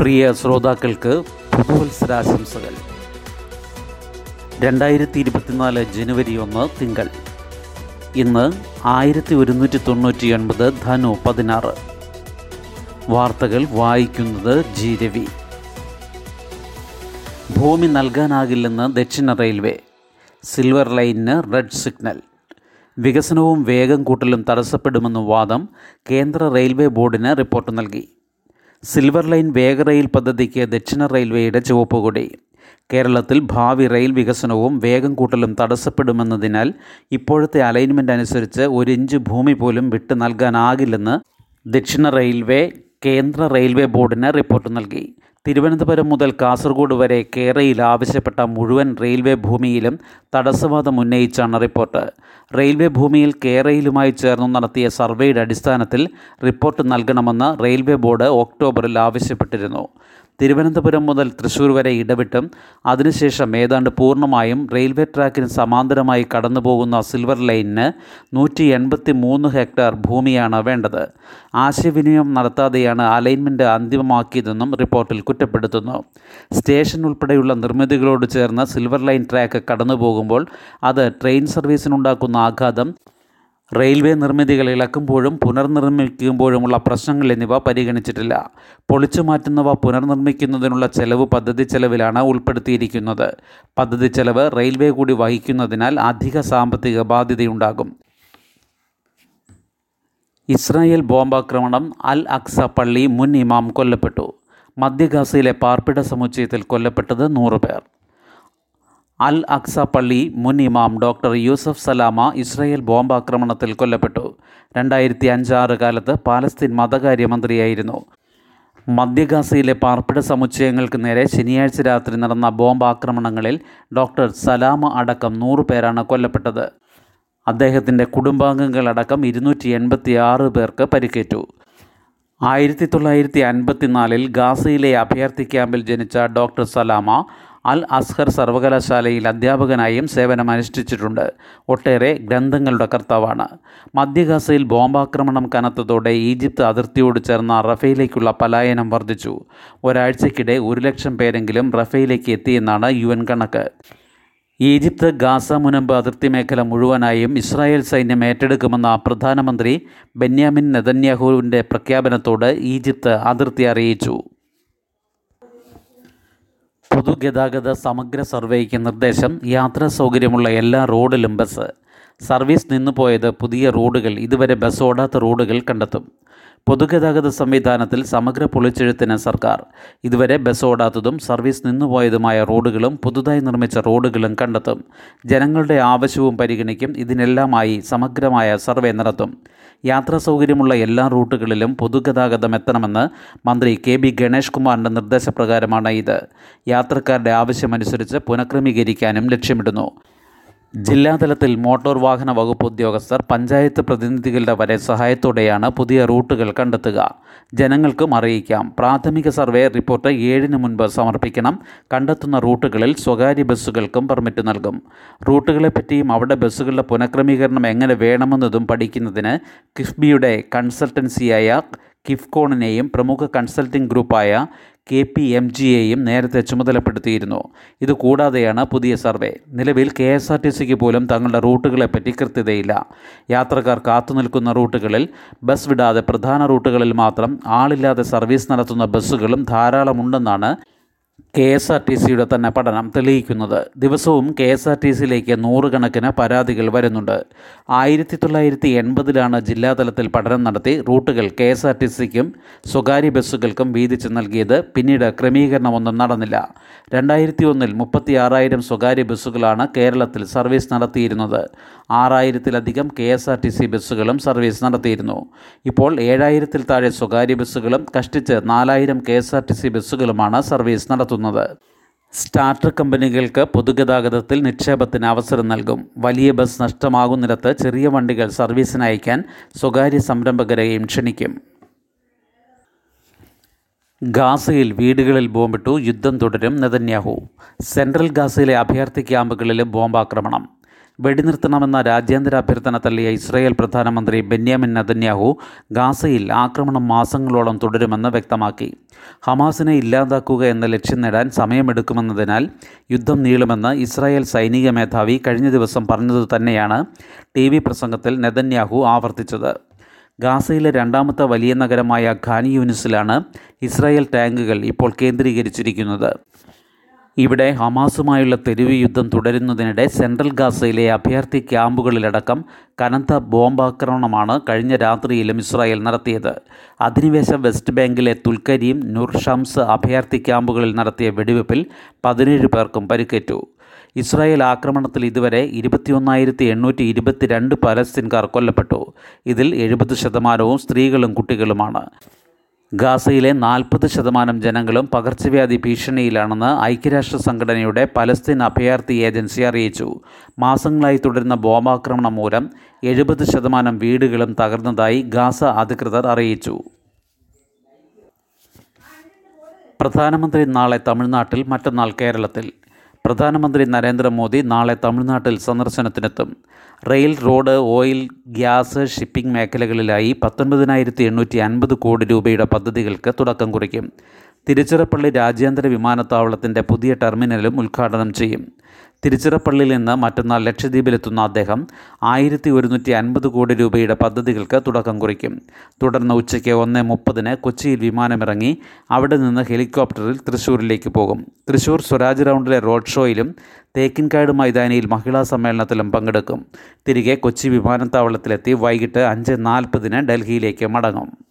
പ്രിയ ശ്രോതാക്കൾക്ക് പുതുവത്സരാശംസകൾ. രണ്ടായിരത്തി ഇരുപത്തിനാല് ജനുവരി ഒന്ന് തിങ്കൾ. ഇന്ന് ആയിരത്തി ഒരുന്നൂറ്റി തൊണ്ണൂറ്റി ഒൻപത് ധനു പതിനാറ്. വാർത്തകൾ വായിക്കുന്നത് ജി രവി. ഭൂമി നൽകാനാകില്ലെന്ന് ദക്ഷിണ റെയിൽവേ. സിൽവർ ലൈനിന് റെഡ് സിഗ്നൽ. വികസനവും വേഗം കൂട്ടലും തടസ്സപ്പെടുമെന്ന വാദം കേന്ദ്ര റെയിൽവേ ബോർഡിന് റിപ്പോർട്ട് നൽകി. സിൽവർ ലൈൻ വേഗ റെയിൽ പദ്ധതിക്ക് ദക്ഷിണ റെയിൽവേയുടെ ചുവപ്പുകൊടി കേരളത്തിൽ ഭാവി റെയിൽ വികസനവും വേഗം കൂട്ടലും തടസ്സപ്പെടുമെന്നതിനാൽ ഇപ്പോഴത്തെ അലൈൻമെന്റ് അനുസരിച്ച് ഒരു ഇഞ്ച് ഭൂമി പോലും വിട്ടു നൽകാനാകില്ലെന്ന് ദക്ഷിണ റെയിൽവേ കേന്ദ്ര റെയിൽവേ ബോർഡിന് റിപ്പോർട്ട് നൽകി. തിരുവനന്തപുരം മുതൽ കാസർഗോഡ് വരെ കേരയിൽ ആവശ്യപ്പെട്ട മുഴുവൻ റെയിൽവേ ഭൂമിയിലും തടസ്സവാദം ഉന്നയിച്ചാണ് റിപ്പോർട്ട്. റെയിൽവേ ഭൂമിയിൽ കേരയിലുമായി ചേർന്ന് നടത്തിയ സർവേയുടെ അടിസ്ഥാനത്തിൽ റിപ്പോർട്ട് നൽകണമെന്ന് റെയിൽവേ ബോർഡ് ഒക്ടോബറിൽ ആവശ്യപ്പെട്ടിരുന്നു. തിരുവനന്തപുരം മുതൽ തൃശ്ശൂർ വരെ ഇടവിട്ടും അതിനുശേഷം ഏതാണ്ട് പൂർണമായും റെയിൽവേ ട്രാക്കിന് സമാന്തരമായി കടന്നുപോകുന്ന സിൽവർ ലൈനിന് നൂറ്റി എൺപത്തി മൂന്ന് ഹെക്ടർ ഭൂമിയാണ് വേണ്ടത്. ആശയവിനിമയം നടത്താതെയാണ് അലൈൻമെന്റ് അന്തിമമാക്കിയതെന്നും റിപ്പോർട്ടിൽ കുറ്റപ്പെടുത്തുന്നു. സ്റ്റേഷൻ ഉൾപ്പെടെയുള്ള നിർമ്മിതികളോട് ചേർന്ന് സിൽവർ ലൈൻ ട്രാക്ക് കടന്നുപോകുമ്പോൾ അത് ട്രെയിൻ സർവീസിനുണ്ടാക്കുന്ന ആഘാതം റെയിൽവേ നിർമ്മിതികൾ ഇളക്കുമ്പോഴും പുനർനിർമ്മിക്കുമ്പോഴുമുള്ള പ്രശ്നങ്ങൾ എന്നിവ പരിഗണിച്ചിട്ടില്ല. പൊളിച്ചു മാറ്റുന്നവ പുനർനിർമ്മിക്കുന്നതിനുള്ള ചെലവ് പദ്ധതി ചെലവിലാണ് ഉൾപ്പെടുത്തിയിരിക്കുന്നത്. പദ്ധതി ചെലവ് റെയിൽവേ കൂടി വഹിക്കുന്നതിനാൽ അധിക സാമ്പത്തിക ബാധ്യതയുണ്ടാകും. ഇസ്രായേൽ ബോംബാക്രമണം അൽ അക്സ പള്ളി മുൻ ഇമാം കൊല്ലപ്പെട്ടു. മധ്യഗാസയിലെ പാർപ്പിട സമുച്ചയത്തിൽ കൊല്ലപ്പെട്ടത് നൂറ് പേർ. അൽ അക്സ പള്ളി മുൻ ഇമാം ഡോക്ടർ യൂസഫ് സലാമ ഇസ്രയേൽ ബോംബാക്രമണത്തിൽ കൊല്ലപ്പെട്ടു. രണ്ടായിരത്തി അഞ്ചാറ് കാലത്ത് പാലസ്തീൻ മതകാര്യമന്ത്രിയായിരുന്നു. മധ്യഗാസയിലെ പാർപ്പിട സമുച്ചയങ്ങൾക്ക് നേരെ ശനിയാഴ്ച രാത്രി നടന്ന ബോംബാക്രമണങ്ങളിൽ ഡോക്ടർ സലാമ അടക്കം നൂറ് പേരാണ് കൊല്ലപ്പെട്ടത്. അദ്ദേഹത്തിന്റെ കുടുംബാംഗങ്ങളടക്കം ഇരുന്നൂറ്റി എൺപത്തി ആറ് പേർക്ക് പരിക്കേറ്റു. ആയിരത്തി തൊള്ളായിരത്തി അൻപത്തിനാലിൽ ഗാസയിലെ അഭയാർത്ഥി ക്യാമ്പിൽ ജനിച്ച ഡോക്ടർ സലാമ അൽ അസ്ഹർ സർവകലാശാലയിൽ അധ്യാപകനായും സേവനമനുഷ്ഠിച്ചിട്ടുണ്ട്. ഒട്ടേറെ ഗ്രന്ഥങ്ങളുടെ കർത്താവാണ്. മധ്യഗാസയിൽ ബോംബാക്രമണം കനത്തതോടെ ഈജിപ്ത് അതിർത്തിയോട് ചേർന്ന റഫേലേക്കുള്ള പലായനം വർദ്ധിച്ചു. ഒരാഴ്ചക്കിടെ ഒരു ലക്ഷം പേരെങ്കിലും റഫേലേക്ക് എത്തിയെന്നാണ് യു എൻ കണക്ക്. ഈജിപ്ത് ഗാസ മുനമ്പ് അതിർത്തി മേഖല മുഴുവനായും ഇസ്രായേൽ സൈന്യം ഏറ്റെടുക്കുമെന്ന പ്രധാനമന്ത്രി ബെന്യാമിൻ നെതന്യാഹുവിന്റെ പ്രഖ്യാപനത്തോട് ഈജിപ്ത് അതിർത്തി അറിയിച്ചു. പൊതുഗതാഗത സമഗ്ര സർവേയ്ക്ക് നിർദ്ദേശം. യാത്രാ സൗകര്യമുള്ള എല്ലാ റോഡിലും ബസ്. സർവീസ് നിന്നുപോയത് പുതിയ റോഡുകൾ. ഇതുവരെ ബസ് ഓടാത്ത റോഡുകൾ കണ്ടെത്തും. പൊതുഗതാഗത സംവിധാനത്തിൽ സമഗ്ര പൊളിച്ചെഴുത്തിന് സർക്കാർ. ഇതുവരെ ബസ് ഓടാത്തതും സർവീസ് നിന്നുപോയതുമായ റോഡുകളും പുതുതായി നിർമ്മിച്ച റോഡുകളും കണ്ടെത്തും. ജനങ്ങളുടെ ആവശ്യവും പരിഗണിക്കും. ഇതിനെല്ലാമായി സമഗ്രമായ സർവേ നടത്തും. യാത്രാ സൗകര്യമുള്ള എല്ലാ റൂട്ടുകളിലും പൊതുഗതാഗതം എത്തണമെന്ന് മന്ത്രി കെ ബി ഗണേഷ് കുമാറിന്റെ നിർദ്ദേശപ്രകാരമാണ് ഇത്. യാത്രക്കാരുടെ ആവശ്യമനുസരിച്ച് പുനഃക്രമീകരിക്കാനും ലക്ഷ്യമിടുന്നു. ജില്ലാതലത്തിൽ മോട്ടോർ വാഹന വകുപ്പ് ഉദ്യോഗസ്ഥർ പഞ്ചായത്ത് പ്രതിനിധികളുടെ വരെ സഹായത്തോടെയാണ് പുതിയ റൂട്ടുകൾ കണ്ടെത്തുക. ജനങ്ങൾക്കും അറിയിക്കാം. പ്രാഥമിക സർവേ റിപ്പോർട്ട് ഏഴിന് മുൻപ് സമർപ്പിക്കണം. കണ്ടെത്തുന്ന റൂട്ടുകളിൽ സ്വകാര്യ ബസ്സുകൾക്കും പെർമിറ്റ് നൽകും. റൂട്ടുകളെപ്പറ്റിയും അവിടെ ബസ്സുകളുടെ പുനഃക്രമീകരണം എങ്ങനെ വേണമെന്നതും പഠിക്കുന്നതിന് കിഫ്ബിയുടെ കൺസൾട്ടൻസിയായ കിഫ്കോണിനെയും പ്രമുഖ കൺസൾട്ടിംഗ് ഗ്രൂപ്പായ കെ പി എം ജിയെയും നേരത്തെ ചുമതലപ്പെടുത്തിയിരുന്നു. ഇതുകൂടാതെയാണ് പുതിയ സർവേ. നിലവിൽ കെ എസ് ആർ ടി സിക്ക് പോലും തങ്ങളുടെ റൂട്ടുകളെപ്പറ്റി കൃത്യതയില്ല. യാത്രക്കാർ കാത്തുനിൽക്കുന്ന റൂട്ടുകളിൽ ബസ് വിടാതെ പ്രധാന റൂട്ടുകളിൽ മാത്രം ആളില്ലാതെ സർവീസ് നടത്തുന്ന ബസ്സുകളും ധാരാളമുണ്ടെന്നാണ് കെ എസ് ആർ ടി സിയുടെ തന്നെ പഠനം തെളിയിക്കുന്നത്. ദിവസവും കെ എസ് ആർ ടി സിയിലേക്ക് നൂറുകണക്കിന് പരാതികൾ വരുന്നുണ്ട്. ആയിരത്തി തൊള്ളായിരത്തി എൺപതിലാണ് ജില്ലാതലത്തിൽ പഠനം നടത്തി റൂട്ടുകൾ കെ എസ് ആർ ടി സിക്കും സ്വകാര്യ ബസ്സുകൾക്കും വീതിച്ച് നൽകിയത്. പിന്നീട് ക്രമീകരണമൊന്നും നടന്നില്ല. രണ്ടായിരത്തി ഒന്നിൽ മുപ്പത്തി ആറായിരം സ്വകാര്യ ബസ്സുകളാണ് കേരളത്തിൽ സർവീസ് നടത്തിയിരുന്നത്. ആറായിരത്തിലധികം K S R T C ബസ്സുകളും സർവീസ് നടത്തിയിരുന്നു. ഇപ്പോൾ ഏഴായിരത്തിൽ താഴെ സ്വകാര്യ ബസ്സുകളും കഷ്ടിച്ച് നാലായിരം K S R T C ബസ്സുകളുമാണ് service നടത്തുന്നത്. സ്റ്റാർട്ടർ കമ്പനികൾക്ക് പൊതുഗതാഗതത്തിൽ നിക്ഷേപത്തിന് അവസരം നൽകും. വലിയ ബസ് നഷ്ടമാകുന്നിടത്ത് ചെറിയ വണ്ടികൾ സർവീസിന് അയക്കാൻ സ്വകാര്യ സംരംഭകരെയും ക്ഷണിക്കും. ഗാസയിൽ വീടുകളിൽ ബോംബിട്ടു യുദ്ധം തുടരും നെതന്യാഹു. സെൻട്രൽ ഗാസയിലെ അഭയാർത്ഥി ക്യാമ്പുകളിലും ബോംബാക്രമണം. വെടിനിർത്തണമെന്ന രാജ്യാന്തര അഭ്യർത്ഥന തള്ളിയ ഇസ്രായേൽ പ്രധാനമന്ത്രി ബെന്യാമിൻ നദന്യാഹു ഗാസയിൽ ആക്രമണം മാസങ്ങളോളം തുടരുമെന്ന് വ്യക്തമാക്കി. ഹമാസിനെ ഇല്ലാതാക്കുക എന്ന ലക്ഷ്യം നേടാൻ സമയമെടുക്കുമെന്നതിനാൽ യുദ്ധം നീളുമെന്ന് ഇസ്രായേൽ സൈനിക മേധാവി കഴിഞ്ഞ ദിവസം പറഞ്ഞത് തന്നെയാണ് ടി വി പ്രസംഗത്തിൽ നെതന്യാഹു ആവർത്തിച്ചത്. ഗാസയിലെ രണ്ടാമത്തെ വലിയ നഗരമായ ഖാനി യൂനിസിലാണ് ഇസ്രായേൽ ടാങ്കുകൾ ഇപ്പോൾ കേന്ദ്രീകരിച്ചിരിക്കുന്നത്. ഇവിടെ ഹമാസുമായുള്ള തെരുവ് യുദ്ധം തുടരുന്നതിനിടെ സെൻട്രൽ ഗാസയിലെ അഭയാർത്ഥി ക്യാമ്പുകളിലടക്കം കനത്ത ബോംബാക്രമണമാണ് കഴിഞ്ഞ രാത്രിയിലും ഇസ്രായേൽ നടത്തിയത്. അധിനിവേശ വെസ്റ്റ് ബാങ്കിലെ തുൽക്കരിയും നൂർ ഷംസ് അഭയാർത്ഥി ക്യാമ്പുകളിൽ നടത്തിയ വെടിവെപ്പിൽ പതിനേഴ് പേർക്കും പരിക്കേറ്റു. ഇസ്രായേൽ ആക്രമണത്തിൽ ഇതുവരെ ഇരുപത്തിയൊന്നായിരത്തി എണ്ണൂറ്റി ഇരുപത്തിരണ്ട് പലസ്തീൻകാർ കൊല്ലപ്പെട്ടു. ഇതിൽ എഴുപത് ശതമാനവും സ്ത്രീകളും കുട്ടികളുമാണ്. ഗാസയിലെ നാൽപ്പത് ശതമാനം ജനങ്ങളും പകർച്ചവ്യാധി ഭീഷണിയിലാണെന്ന് ഐക്യരാഷ്ട്ര സംഘടനയുടെ പലസ്തീൻ അഭയാർത്ഥി ഏജൻസി അറിയിച്ചു. മാസങ്ങളായി തുടരുന്ന ബോംബാക്രമണം മൂലം എഴുപത് ശതമാനം വീടുകളും തകർന്നതായി ഗാസ അധികൃതർ അറിയിച്ചു. പ്രധാനമന്ത്രി നാളെ തമിഴ്നാട്ടിൽ മറ്റന്നാൾ കേരളത്തിൽ പ്രധാനമന്ത്രി നരേന്ദ്രമോദി നാളെ തമിഴ്നാട്ടിൽ സന്ദർശനത്തിനെത്തും. Rail road oil gas shipping മേഖലകളിലായി പത്തൊൻപതിനായിരത്തി എണ്ണൂറ്റി അൻപത് കോടി രൂപയുടെ പദ്ധതികൾക്ക് തുടക്കം കുറിക്കും. തിരുച്ചിറപ്പള്ളി രാജ്യാന്തര വിമാനത്താവളത്തിന്റെ പുതിയ ടെർമിനലും ഉദ്ഘാടനം ചെയ്യും. തിരുച്ചിറപ്പള്ളിയിൽ നിന്ന് മറ്റന്നാൾ ലക്ഷദ്വീപിലെത്തുന്ന അദ്ദേഹം ആയിരത്തി ഒരുന്നൂറ്റി അൻപത് കോടി രൂപയുടെ പദ്ധതികൾക്ക് തുടക്കം കുറിക്കും. തുടർന്ന് ഉച്ചയ്ക്ക് ഒന്ന് മുപ്പതിന് കൊച്ചിയിൽ വിമാനമിറങ്ങി അവിടെ നിന്ന് ഹെലികോപ്റ്ററിൽ തൃശ്ശൂരിലേക്ക് പോകും. തൃശ്ശൂർ സ്വരാജ് റൗണ്ടിലെ റോഡ് ഷോയിലും തേക്കിൻകാട് മൈതാനിയിൽ മഹിളാ സമ്മേളനത്തിലും പങ്കെടുക്കും. തിരികെ കൊച്ചി വിമാനത്താവളത്തിലെത്തി വൈകിട്ട് അഞ്ച് നാൽപ്പതിന് ഡൽഹിയിലേക്ക് മടങ്ങും.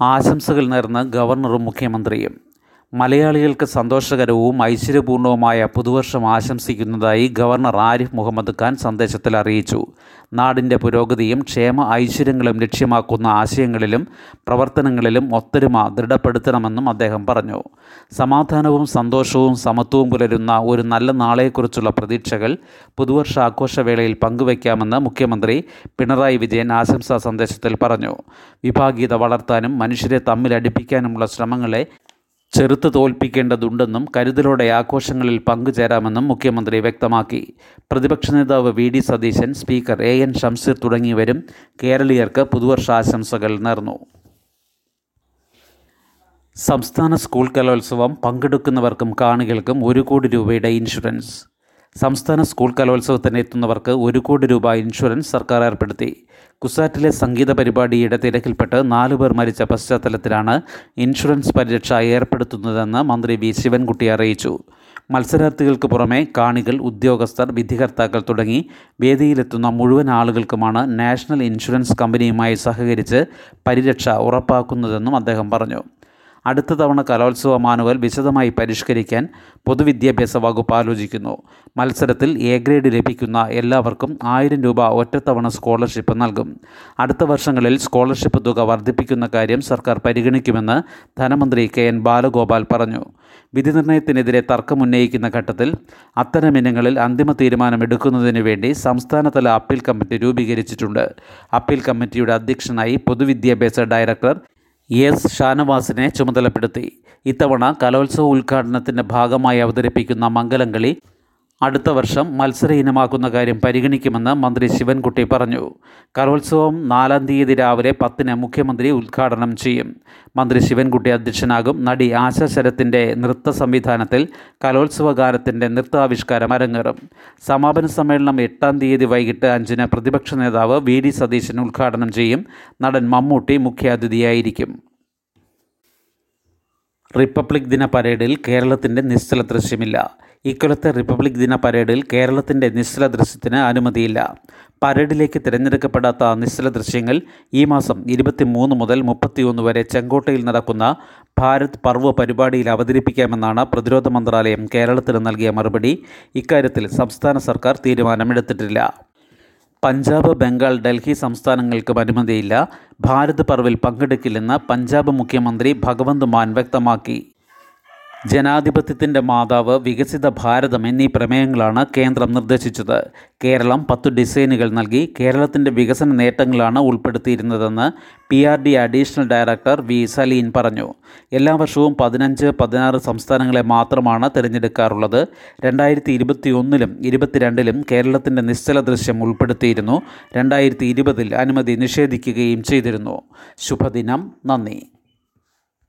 ആശംസകൾ നേർന്ന് ഗവർണറും മുഖ്യമന്ത്രിയും മലയാളികൾക്ക് സന്തോഷകരവും ഐശ്വര്യപൂർണവുമായ പുതുവർഷം ആശംസിക്കുന്നതായി ഗവർണർ ആരിഫ് മുഹമ്മദ് ഖാൻ സന്ദേശത്തിൽ അറിയിച്ചു. നാടിന്റെ പുരോഗതിയും ക്ഷേമ ഐശ്വര്യങ്ങളും ലക്ഷ്യമാക്കുന്ന ആശയങ്ങളിലും പ്രവർത്തനങ്ങളിലും ഒത്തൊരുമ ദൃഢപ്പെടുത്തണമെന്നും അദ്ദേഹം പറഞ്ഞു. സമാധാനവും സന്തോഷവും സമത്വവും പുലരുന്ന ഒരു നല്ല നാളെക്കുറിച്ചുള്ള പ്രതീക്ഷകൾ പുതുവർഷ ആഘോഷവേളയിൽ പങ്കുവയ്ക്കാമെന്ന് മുഖ്യമന്ത്രി പിണറായി വിജയൻ ആശംസാ സന്ദേശത്തിൽ പറഞ്ഞു. വിഭാഗീയത വളർത്താനും മനുഷ്യരെ തമ്മിലടിപ്പിക്കാനുമുള്ള ശ്രമങ്ങളെ ചെറുത്ത് തോൽപ്പിക്കേണ്ടതുണ്ടെന്നും കരുതലോടെ ആഘോഷങ്ങളിൽ പങ്കുചേരാമെന്നും മുഖ്യമന്ത്രി വ്യക്തമാക്കി. പ്രതിപക്ഷ നേതാവ് V D Satheesan speaker A N Shamseer തുടങ്ങിയവരും കേരളീയർക്ക് പുതുവർഷാശംസകൾ നേർന്നു. സംസ്ഥാന സ്കൂൾ കലോത്സവം പങ്കെടുക്കുന്നവർക്കും കാണികൾക്കും ഒരു കോടി രൂപയുടെ ഇൻഷുറൻസ്. സംസ്ഥാന സ്കൂൾ കലോത്സവത്തിന് എത്തുന്നവർക്ക് ഒരു കോടി രൂപ ഇൻഷുറൻസ് സർക്കാർ ഏർപ്പെടുത്തി. കുസാറ്റിലെ സംഗീത പരിപാടിയുടെ തിരക്കിൽപ്പെട്ട് നാലുപേർ മരിച്ച പശ്ചാത്തലത്തിലാണ് ഇൻഷുറൻസ് പരിരക്ഷ ഏർപ്പെടുത്തുന്നതെന്ന് മന്ത്രി വി. ശിവൻകുട്ടി അറിയിച്ചു. മത്സരാർത്ഥികൾക്ക് പുറമെ കാണികൾ ഉദ്യോഗസ്ഥർ വിധികർത്താക്കൾ തുടങ്ങി വേദിയിലെത്തുന്ന മുഴുവൻ ആളുകൾക്കുമാണ് നാഷണൽ ഇൻഷുറൻസ് കമ്പനിയുമായി സഹകരിച്ച് പരിരക്ഷ ഉറപ്പാക്കുന്നതെന്നും അദ്ദേഹം പറഞ്ഞു. അടുത്ത തവണ കലോത്സവ മാനുവൽ വിശദമായി പരിഷ്കരിക്കാൻ പൊതുവിദ്യാഭ്യാസ വകുപ്പ് ആലോചിക്കുന്നു. മത്സരത്തിൽ എ ഗ്രേഡ് ലഭിക്കുന്ന എല്ലാവർക്കും ആയിരം രൂപ ഒറ്റത്തവണ സ്കോളർഷിപ്പ് നൽകും. അടുത്ത വർഷങ്ങളിൽ സ്കോളർഷിപ്പ് തുക വർദ്ധിപ്പിക്കുന്ന കാര്യം സർക്കാർ പരിഗണിക്കുമെന്ന് ധനമന്ത്രി കെ എൻ ബാലഗോപാൽ പറഞ്ഞു. വിധി നിർണയത്തിനെതിരെ തർക്കമുന്നയിക്കുന്ന ഘട്ടത്തിൽ അത്തരം ഇനങ്ങളിൽ അന്തിമ തീരുമാനമെടുക്കുന്നതിന് വേണ്ടി സംസ്ഥാനതല അപ്പീൽ കമ്മിറ്റി രൂപീകരിച്ചിട്ടുണ്ട്. അപ്പീൽ കമ്മിറ്റിയുടെ അധ്യക്ഷനായി പൊതുവിദ്യാഭ്യാസ ഡയറക്ടർ എസ് ഷാനവാസിനെ ചുമതലപ്പെടുത്തി. ഇത്തവണ കലോത്സവ ഉദ്ഘാടനത്തിന്റെ ഭാഗമായി അവതരിപ്പിക്കുന്ന മംഗലംകളി അടുത്ത വർഷം മത്സര ഇനമാക്കുന്ന കാര്യം പരിഗണിക്കുമെന്ന് മന്ത്രി ശിവൻകുട്ടി പറഞ്ഞു. കലോത്സവം നാലാം തീയതി രാവിലെ പത്തിന് മുഖ്യമന്ത്രി ഉദ്ഘാടനം ചെയ്യും. മന്ത്രി ശിവൻകുട്ടി അധ്യക്ഷനാകും. നടി ആശ ശരത്തിന്റെ നൃത്ത സംവിധാനത്തിൽ കലോത്സവ ഗാനത്തിന്റെ നൃത്താവിഷ്കാരം അരങ്ങേറും. സമാപന സമ്മേളനം എട്ടാം തീയതി വൈകിട്ട് അഞ്ചിന് പ്രതിപക്ഷ നേതാവ് വി ഡി സതീശൻ ഉദ്ഘാടനം ചെയ്യും. നടൻ മമ്മൂട്ടി മുഖ്യാതിഥിയായിരിക്കും. റിപ്പബ്ലിക് ദിന പരേഡിൽ കേരളത്തിന്റെ നിശ്ചല ദൃശ്യമില്ല. ഇക്കൊല്ലത്തെ റിപ്പബ്ലിക് ദിന പരേഡിൽ കേരളത്തിന്റെ നിശ്ചല ദൃശ്യത്തിന് അനുമതിയില്ല. പരേഡിലേക്ക് തിരഞ്ഞെടുക്കപ്പെടാത്ത നിശ്ചല ദൃശ്യങ്ങൾ ഈ മാസം ഇരുപത്തിമൂന്ന് മുതൽ മുപ്പത്തിയൊന്ന് വരെ ചെങ്കോട്ടയിൽ നടക്കുന്ന ഭാരത് പർവ് പരിപാടിയിൽ അവതരിപ്പിക്കാമെന്നാണ് പ്രതിരോധ മന്ത്രാലയം കേരളത്തിന് നൽകിയ മറുപടി. ഇക്കാര്യത്തിൽ സംസ്ഥാന സർക്കാർ തീരുമാനമെടുത്തിട്ടില്ല. പഞ്ചാബ് ബംഗാൾ ഡൽഹി സംസ്ഥാനങ്ങൾക്കും അനുമതിയില്ല. ഭാരത് പർവിൽ പങ്കെടുക്കില്ലെന്ന് പഞ്ചാബ് മുഖ്യമന്ത്രി ഭഗവന്ത് മാൻ വ്യക്തമാക്കി. ജനാധിപത്യത്തിന്റെ മാതാവ് വികസിത ഭാരതം എന്നീ പ്രമേയങ്ങളാണ് കേന്ദ്രം നിർദ്ദേശിച്ചത്. കേരളം പത്തു ഡിസൈനുകൾ നൽകി കേരളത്തിന്റെ വികസന നേട്ടങ്ങളാണ് ഉൾപ്പെടുത്തിയിരുന്നതെന്ന് P R D additional director V Saleen പറഞ്ഞു. എല്ലാ വർഷവും പതിനഞ്ച് പതിനാറ് സംസ്ഥാനങ്ങളെ മാത്രമാണ് തിരഞ്ഞെടുക്കാറുള്ളത്. രണ്ടായിരത്തി ഇരുപത്തി ഒന്നിലും ഇരുപത്തിരണ്ടിലും കേരളത്തിന്റെ നിശ്ചല ദൃശ്യം ഉൾപ്പെടുത്തിയിരുന്നു. രണ്ടായിരത്തി ഇരുപതിൽ അനുമതി നിഷേധിക്കുകയും ചെയ്തിരുന്നു. ശുഭദിനം. നന്ദി.